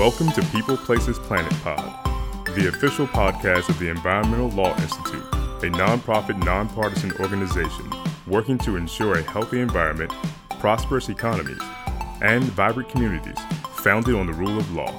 Welcome to People Places Planet Pod, the official podcast of the Environmental Law Institute, a nonprofit, nonpartisan organization working to ensure a healthy environment, prosperous economies, and vibrant communities founded on the rule of law.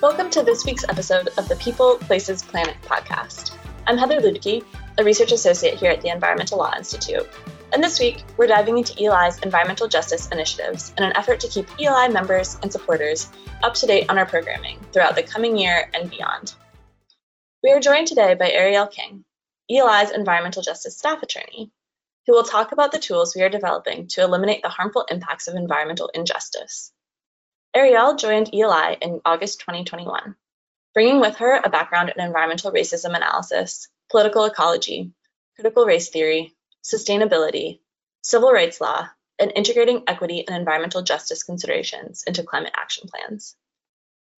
Welcome to this week's episode of the People Places Planet podcast. I'm Heather Luedke, a research associate here at the Environmental Law Institute. And this week, we're diving into ELI's environmental justice initiatives in an effort to keep ELI members and supporters up to date on our programming throughout the coming year and beyond. We are joined today by Arielle King, ELI's environmental justice staff attorney, who will talk about the tools we are developing to eliminate the harmful impacts of environmental injustice. Ariel joined ELI in August 2021, bringing with her a background in environmental racism analysis, political ecology, critical race theory, sustainability, civil rights law, and integrating equity and environmental justice considerations into climate action plans.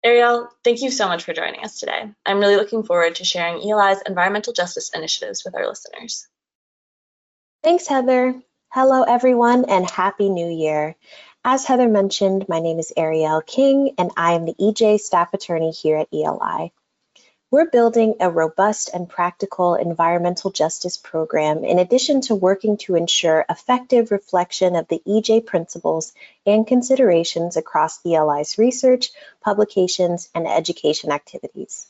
Arielle, thank you so much for joining us today. I'm really looking forward to sharing ELI's environmental justice initiatives with our listeners. Thanks, Heather. Hello, everyone, and Happy New Year. As Heather mentioned, my name is Arielle King, and I am the EJ staff attorney here at ELI. We're building a robust and practical environmental justice program in addition to working to ensure effective reflection of the EJ principles and considerations across ELI's research, publications, and education activities.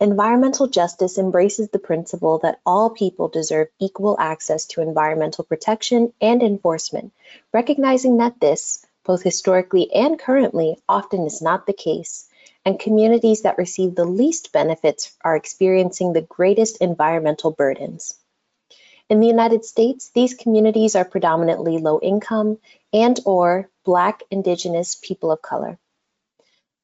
Environmental justice embraces the principle that all people deserve equal access to environmental protection and enforcement, recognizing that this, both historically and currently, often is not the case, and communities that receive the least benefits are experiencing the greatest environmental burdens. In the United States, these communities are predominantly low income and or Black, Indigenous, people of color.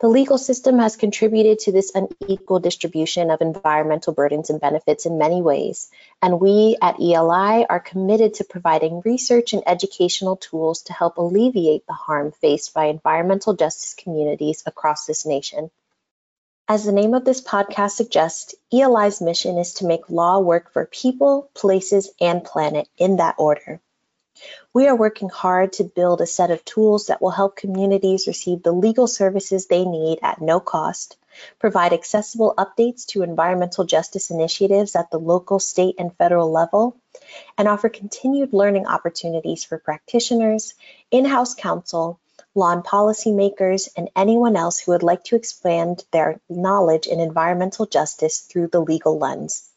The legal system has contributed to this unequal distribution of environmental burdens and benefits in many ways, and we at ELI are committed to providing research and educational tools to help alleviate the harm faced by environmental justice communities across this nation. As the name of this podcast suggests, ELI's mission is to make law work for people, places, and planet in that order. We are working hard to build a set of tools that will help communities receive the legal services they need at no cost, provide accessible updates to environmental justice initiatives at the local, state, and federal level, and offer continued learning opportunities for practitioners, in-house counsel, law and policymakers, and anyone else who would like to expand their knowledge in environmental justice through the legal lens.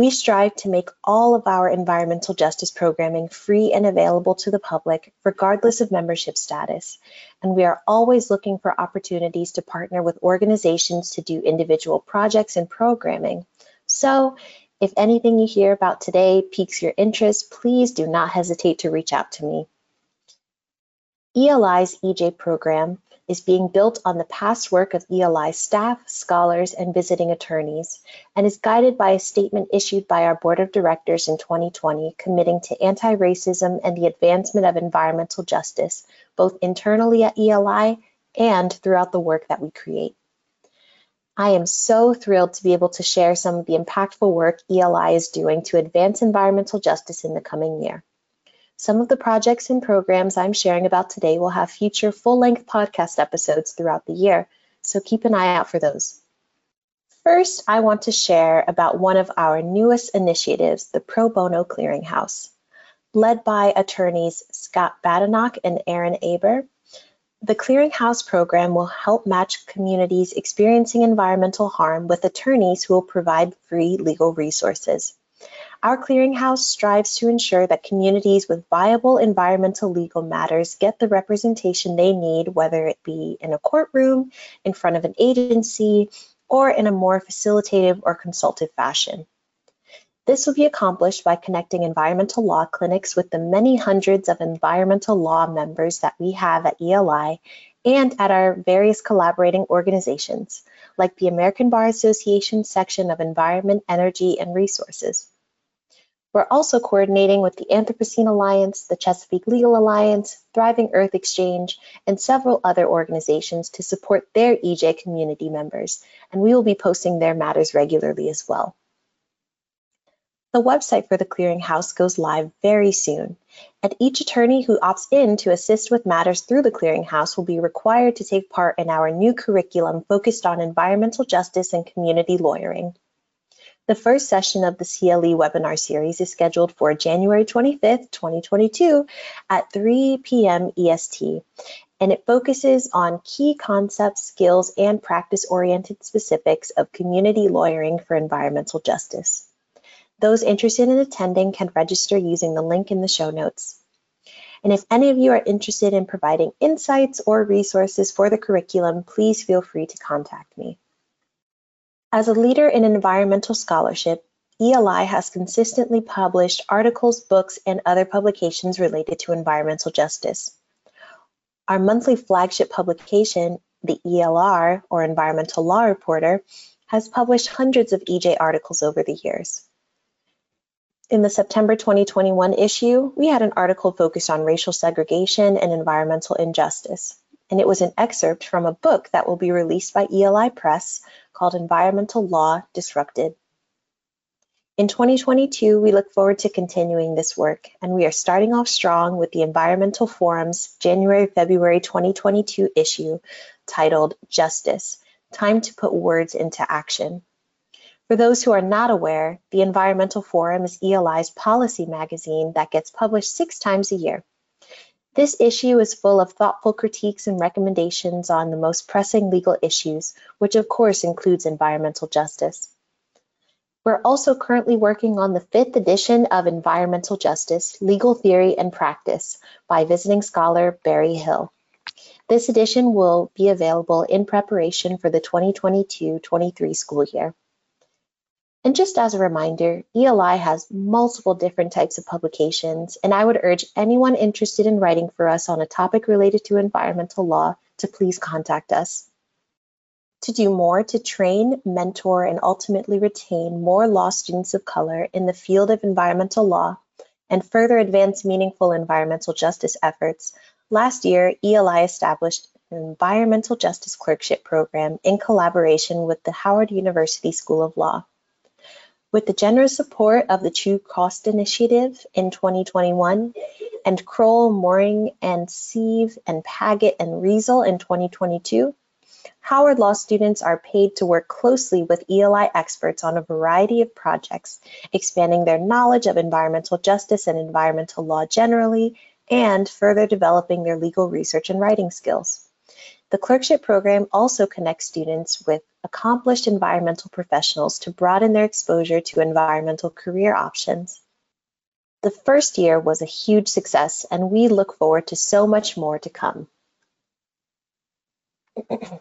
We strive to make all of our environmental justice programming free and available to the public, regardless of membership status. And we are always looking for opportunities to partner with organizations to do individual projects and programming. So if anything you hear about today piques your interest, please do not hesitate to reach out to me. ELI's EJ program is being built on the past work of ELI staff, scholars, and visiting attorneys, and is guided by a statement issued by our board of directors in 2020 committing to anti-racism and the advancement of environmental justice, both internally at ELI and throughout the work that we create. I am so thrilled to be able to share some of the impactful work ELI is doing to advance environmental justice in the coming year. Some of the projects and programs I'm sharing about today will have future full-length podcast episodes throughout the year, so keep an eye out for those. First, I want to share about one of our newest initiatives, the Pro Bono Clearinghouse. Led by attorneys Scott Badenoch and Aaron Aber, the Clearinghouse program will help match communities experiencing environmental harm with attorneys who will provide free legal resources. Our clearinghouse strives to ensure that communities with viable environmental legal matters get the representation they need, whether it be in a courtroom, in front of an agency, or in a more facilitative or consultative fashion. This will be accomplished by connecting environmental law clinics with the many hundreds of environmental law members that we have at ELI and at our various collaborating organizations, like the American Bar Association section of Environment, Energy, and Resources. We're also coordinating with the Anthropocene Alliance, the Chesapeake Legal Alliance, Thriving Earth Exchange, and several other organizations to support their EJ community members, and we will be posting their matters regularly as well. The website for the clearinghouse goes live very soon, and each attorney who opts in to assist with matters through the clearinghouse will be required to take part in our new curriculum focused on environmental justice and community lawyering. The first session of the CLE webinar series is scheduled for January 25th, 2022 at 3 p.m. EST, and it focuses on key concepts, skills, and practice-oriented specifics of community lawyering for environmental justice. Those interested in attending can register using the link in the show notes. And if any of you are interested in providing insights or resources for the curriculum, please feel free to contact me. As a leader in environmental scholarship, ELI has consistently published articles, books, and other publications related to environmental justice. Our monthly flagship publication, the ELR, or Environmental Law Reporter, has published hundreds of EJ articles over the years. In the September 2021 issue, we had an article focused on racial segregation and environmental injustice, and it was an excerpt from a book that will be released by ELI Press called Environmental Law Disrupted. In 2022, we look forward to continuing this work, and we are starting off strong with the Environmental Forum's January-February 2022 issue titled Justice, Time to Put Words into Action. For those who are not aware, the Environmental Forum is ELI's policy magazine that gets published six times a year. This issue is full of thoughtful critiques and recommendations on the most pressing legal issues, which of course includes environmental justice. We're also currently working on the fifth edition of Environmental Justice, Legal Theory and Practice by visiting scholar Barry Hill. This edition will be available in preparation for the 2022-23 school year. And just as a reminder, ELI has multiple different types of publications, and I would urge anyone interested in writing for us on a topic related to environmental law to please contact us. To do more to train, mentor, and ultimately retain more law students of color in the field of environmental law and further advance meaningful environmental justice efforts, last year ELI established an environmental justice clerkship program in collaboration with the Howard University School of Law. With the generous support of the True Cost Initiative in 2021 and Crowell, Moring, and Sive and Paget and Riesel in 2022, Howard Law students are paid to work closely with ELI experts on a variety of projects, expanding their knowledge of environmental justice and environmental law generally, and further developing their legal research and writing skills. The clerkship program also connects students with accomplished environmental professionals to broaden their exposure to environmental career options. The first year was a huge success, and we look forward to so much more to come. the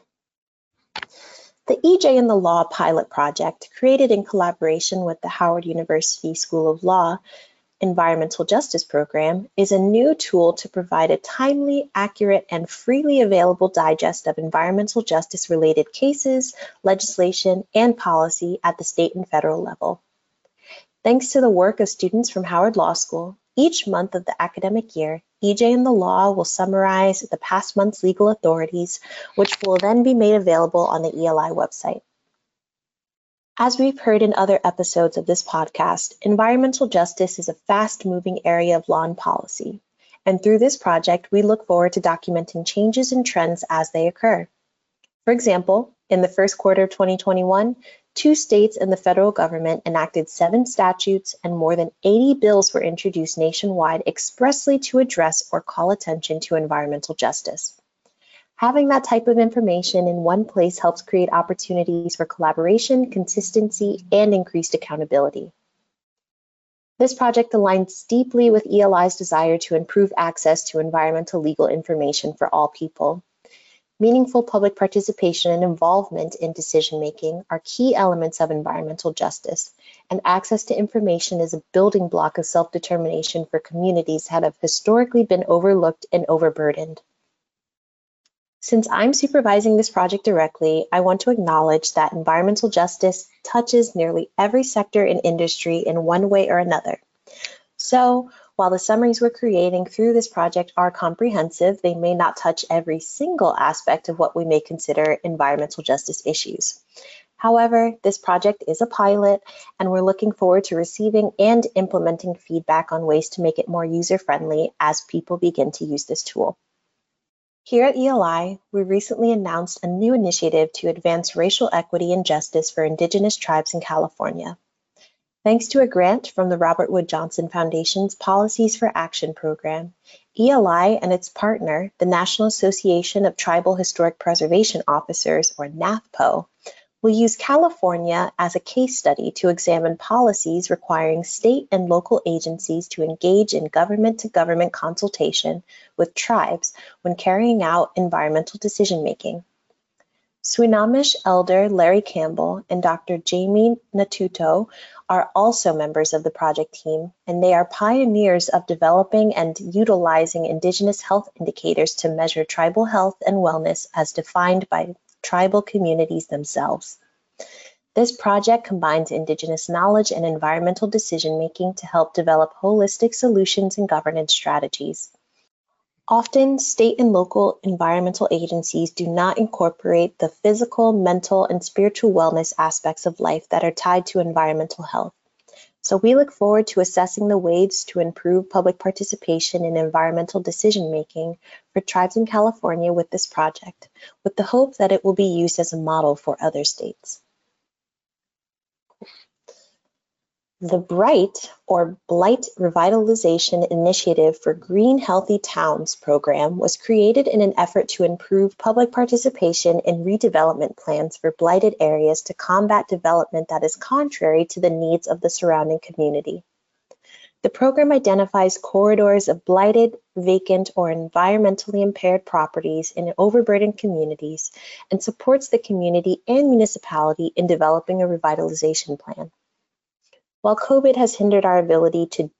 EJ in the Law pilot project, created in collaboration with the Howard University School of Law, Environmental Justice Program is a new tool to provide a timely, accurate, and freely available digest of environmental justice related cases, legislation, and policy at the state and federal level. Thanks to the work of students from Howard Law School, each month of the academic year, EJ in the Law will summarize the past month's legal authorities, which will then be made available on the ELI website. As we've heard in other episodes of this podcast, environmental justice is a fast moving area of law and policy. And through this project, we look forward to documenting changes and trends as they occur. For example, in the first quarter of 2021, two states and the federal government enacted seven statutes and more than 80 bills were introduced nationwide expressly to address or call attention to environmental justice. Having that type of information in one place helps create opportunities for collaboration, consistency, and increased accountability. This project aligns deeply with ELI's desire to improve access to environmental legal information for all people. Meaningful public participation and involvement in decision making are key elements of environmental justice, and access to information is a building block of self determination for communities that have historically been overlooked and overburdened. Since I'm supervising this project directly, I want to acknowledge that environmental justice touches nearly every sector and industry in one way or another. So, while the summaries we're creating through this project are comprehensive, they may not touch every single aspect of what we may consider environmental justice issues. However, this project is a pilot, and we're looking forward to receiving and implementing feedback on ways to make it more user-friendly as people begin to use this tool. Here at ELI, we recently announced a new initiative to advance racial equity and justice for Indigenous tribes in California. Thanks to a grant from the Robert Wood Johnson Foundation's Policies for Action program, ELI and its partner, the National Association of Tribal Historic Preservation Officers, or NATHPO, will use California as a case study to examine policies requiring state and local agencies to engage in government-to-government consultation with tribes when carrying out environmental decision-making. Swinomish elder Larry Campbell and Dr. Jamie Donatuto are also members of the project team, and they are pioneers of developing and utilizing Indigenous health indicators to measure tribal health and wellness as defined by tribal communities themselves. This project combines Indigenous knowledge and environmental decision making to help develop holistic solutions and governance strategies. Often, state and local environmental agencies do not incorporate the physical, mental, and spiritual wellness aspects of life that are tied to environmental health. So we look forward to assessing the ways to improve public participation in environmental decision making for tribes in California with this project, with the hope that it will be used as a model for other states. The BRIGHT, or Blight Revitalization Initiative for Green Healthy Towns program was created in an effort to improve public participation in redevelopment plans for blighted areas to combat development that is contrary to the needs of the surrounding community. The program identifies corridors of blighted, vacant, or environmentally impaired properties in overburdened communities and supports the community and municipality in developing a revitalization plan. While COVID has hindered our ability to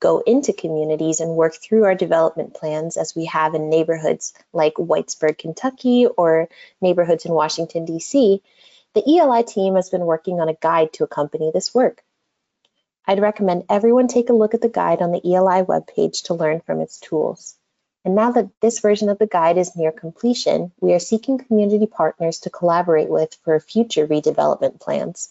go into communities and work through our development plans as we have in neighborhoods like Whitesburg, Kentucky, or neighborhoods in Washington, D.C., the ELI team has been working on a guide to accompany this work. I'd recommend everyone take a look at the guide on the ELI webpage to learn from its tools. And now that this version of the guide is near completion, we are seeking community partners to collaborate with for future redevelopment plans.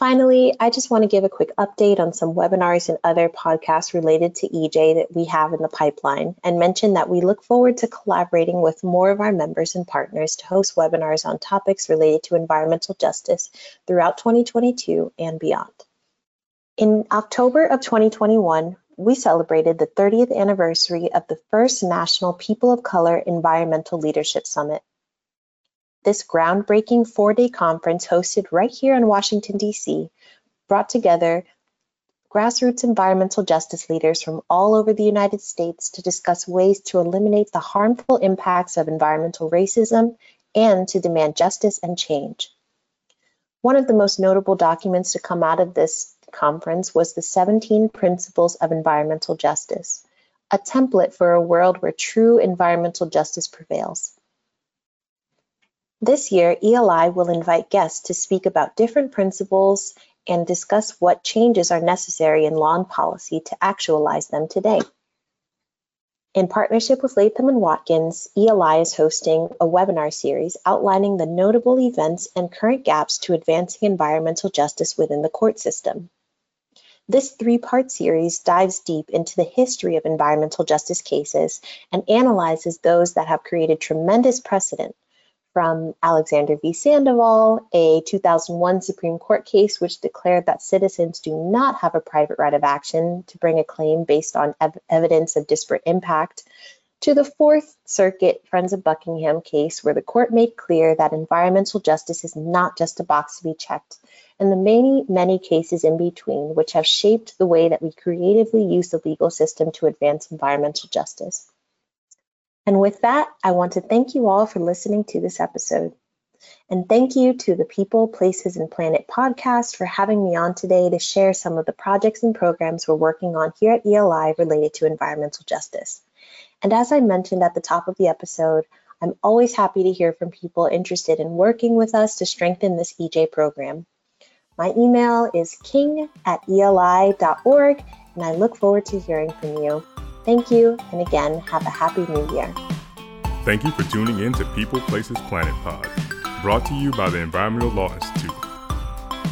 Finally, I just want to give a quick update on some webinars and other podcasts related to EJ that we have in the pipeline and mention that we look forward to collaborating with more of our members and partners to host webinars on topics related to environmental justice throughout 2022 and beyond. In October of 2021, we celebrated the 30th anniversary of the first National People of Color Environmental Leadership Summit this groundbreaking four-day conference hosted right here in Washington, D.C., brought together grassroots environmental justice leaders from all over the United States to discuss ways to eliminate the harmful impacts of environmental racism and to demand justice and change. One of the most notable documents to come out of this conference was the 17 Principles of Environmental Justice, a template for a world where true environmental justice prevails. This year, ELI will invite guests to speak about different principles and discuss what changes are necessary in law and policy to actualize them today. In partnership with Latham and Watkins, ELI is hosting a webinar series outlining the notable events and current gaps to advancing environmental justice within the court system. This three-part series dives deep into the history of environmental justice cases and analyzes those that have created tremendous precedent from Alexander v. Sandoval, a 2001 Supreme Court case which declared that citizens do not have a private right of action to bring a claim based on ev evidence of disparate impact, to the Fourth Circuit Friends of Buckingham case where the court made clear that environmental justice is not just a box to be checked, and the many, many cases in between which have shaped the way that we creatively use the legal system to advance environmental justice. And with that, I want to thank you all for listening to this episode. And thank you to the People, Places, and Planet podcast for having me on today to share some of the projects and programs we're working on here at ELI related to environmental justice. And as I mentioned at the top of the episode, I'm always happy to hear from people interested in working with us to strengthen this EJ program. My email is king at eli.org, and I look forward to hearing from you. Thank you, and again, have a happy new year. Thank you for tuning in to People Places Planet Pod. brought to you by the Environmental Law Institute.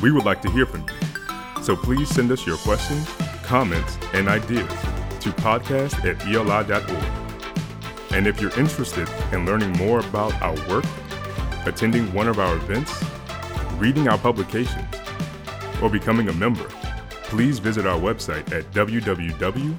We would like to hear from you, so please send us your questions, comments, and ideas to podcast at eli.org. And if you're interested in learning more about our work, attending one of our events, reading our publications, or becoming a member, please visit our website at www.eli.org.